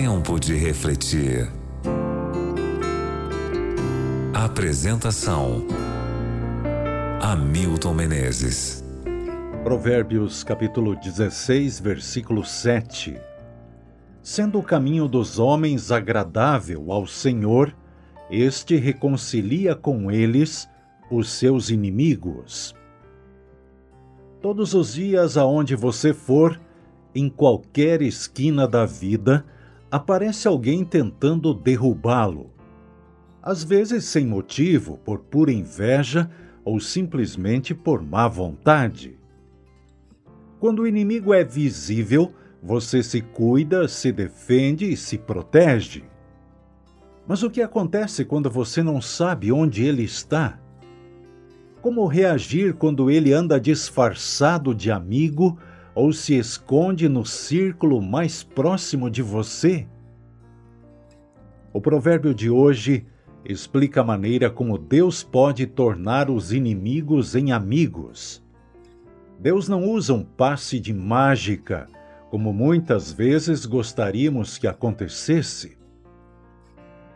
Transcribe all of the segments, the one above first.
Tempo de refletir. Apresentação: Hamilton Menezes. Provérbios capítulo 16, versículo 7. Sendo o caminho dos homens agradável ao Senhor, este reconcilia com eles os seus inimigos. Todos os dias aonde você for, em qualquer esquina da vida, aparece alguém tentando derrubá-lo. Às vezes sem motivo, por pura inveja ou simplesmente por má vontade. Quando o inimigo é visível, você se cuida, se defende e se protege. Mas o que acontece quando você não sabe onde ele está? Como reagir quando ele anda disfarçado de amigo ou se esconde no círculo mais próximo de você? O provérbio de hoje explica a maneira como Deus pode tornar os inimigos em amigos. Deus não usa um passe de mágica, como muitas vezes gostaríamos que acontecesse.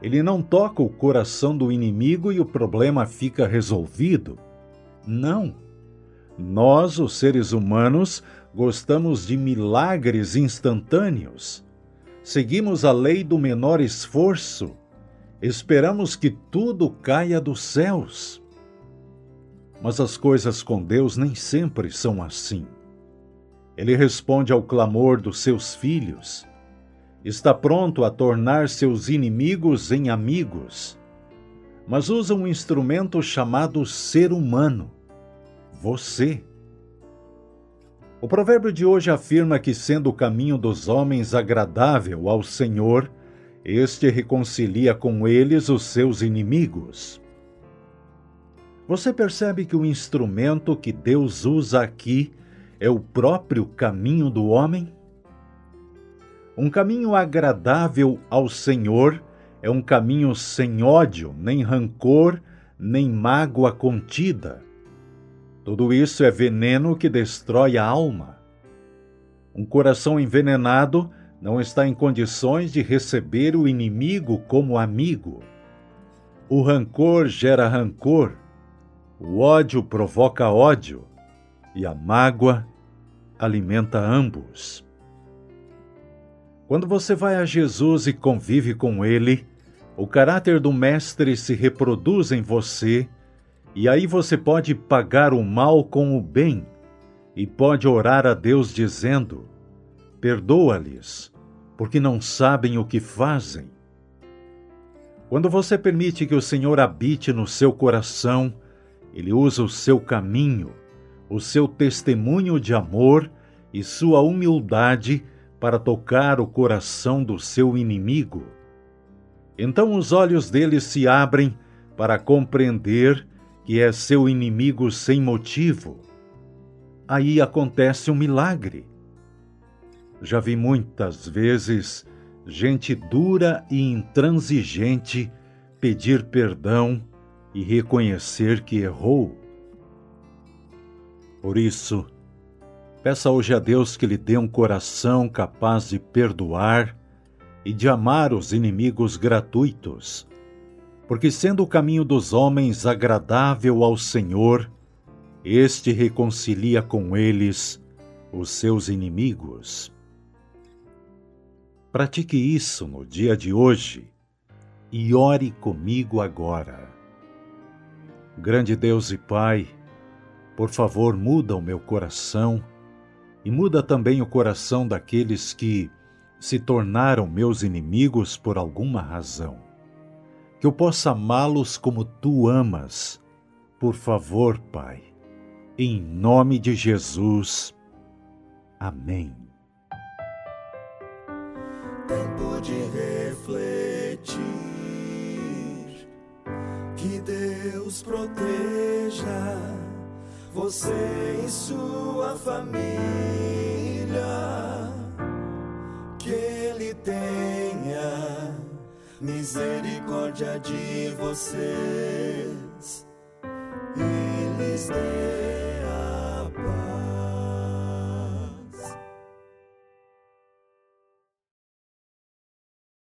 Ele não toca o coração do inimigo e o problema fica resolvido. Não. Nós, os seres humanos, gostamos de milagres instantâneos. Seguimos a lei do menor esforço. Esperamos que tudo caia dos céus. Mas as coisas com Deus nem sempre são assim. Ele responde ao clamor dos seus filhos. Está pronto a tornar seus inimigos em amigos mas usa um instrumento chamado ser humano, você. O provérbio de hoje afirma que, sendo o caminho dos homens agradável ao Senhor, este reconcilia com eles os seus inimigos. Você percebe que o instrumento que Deus usa aqui é o próprio caminho do homem? Um caminho agradável ao Senhor é um caminho sem ódio, nem rancor, nem mágoa contida. Tudo isso é veneno que destrói a alma. Um coração envenenado não está em condições de receber o inimigo como amigo. O rancor gera rancor, o ódio provoca ódio e a mágoa alimenta ambos. Quando você vai a Jesus e convive com Ele, o caráter do Mestre se reproduz em você, e aí você pode pagar o mal com o bem, e pode orar a Deus dizendo: Perdoa-lhes, porque não sabem o que fazem. Quando você permite que o Senhor habite no seu coração, ele usa o seu caminho, o seu testemunho de amor e sua humildade para tocar o coração do seu inimigo então os olhos dele se abrem para compreender que é seu inimigo sem motivo. Aí acontece um milagre. Já vi muitas vezes gente dura e intransigente pedir perdão e reconhecer que errou. Por isso, peça hoje a Deus que lhe dê um coração capaz de perdoar e de amar os inimigos gratuitos, porque sendo o caminho dos homens agradável ao Senhor, este reconcilia com eles os seus inimigos. Pratique isso no dia de hoje e ore comigo agora. Grande Deus e Pai, por favor, muda o meu coração e muda também o coração daqueles que se tornaram meus inimigos por alguma razão. Que eu possa amá-los como tu amas. Por favor, Pai. Em nome de Jesus. Amém. Tempo de refletir. Que Deus proteja você e sua família misericórdia de vocês. E lhes dê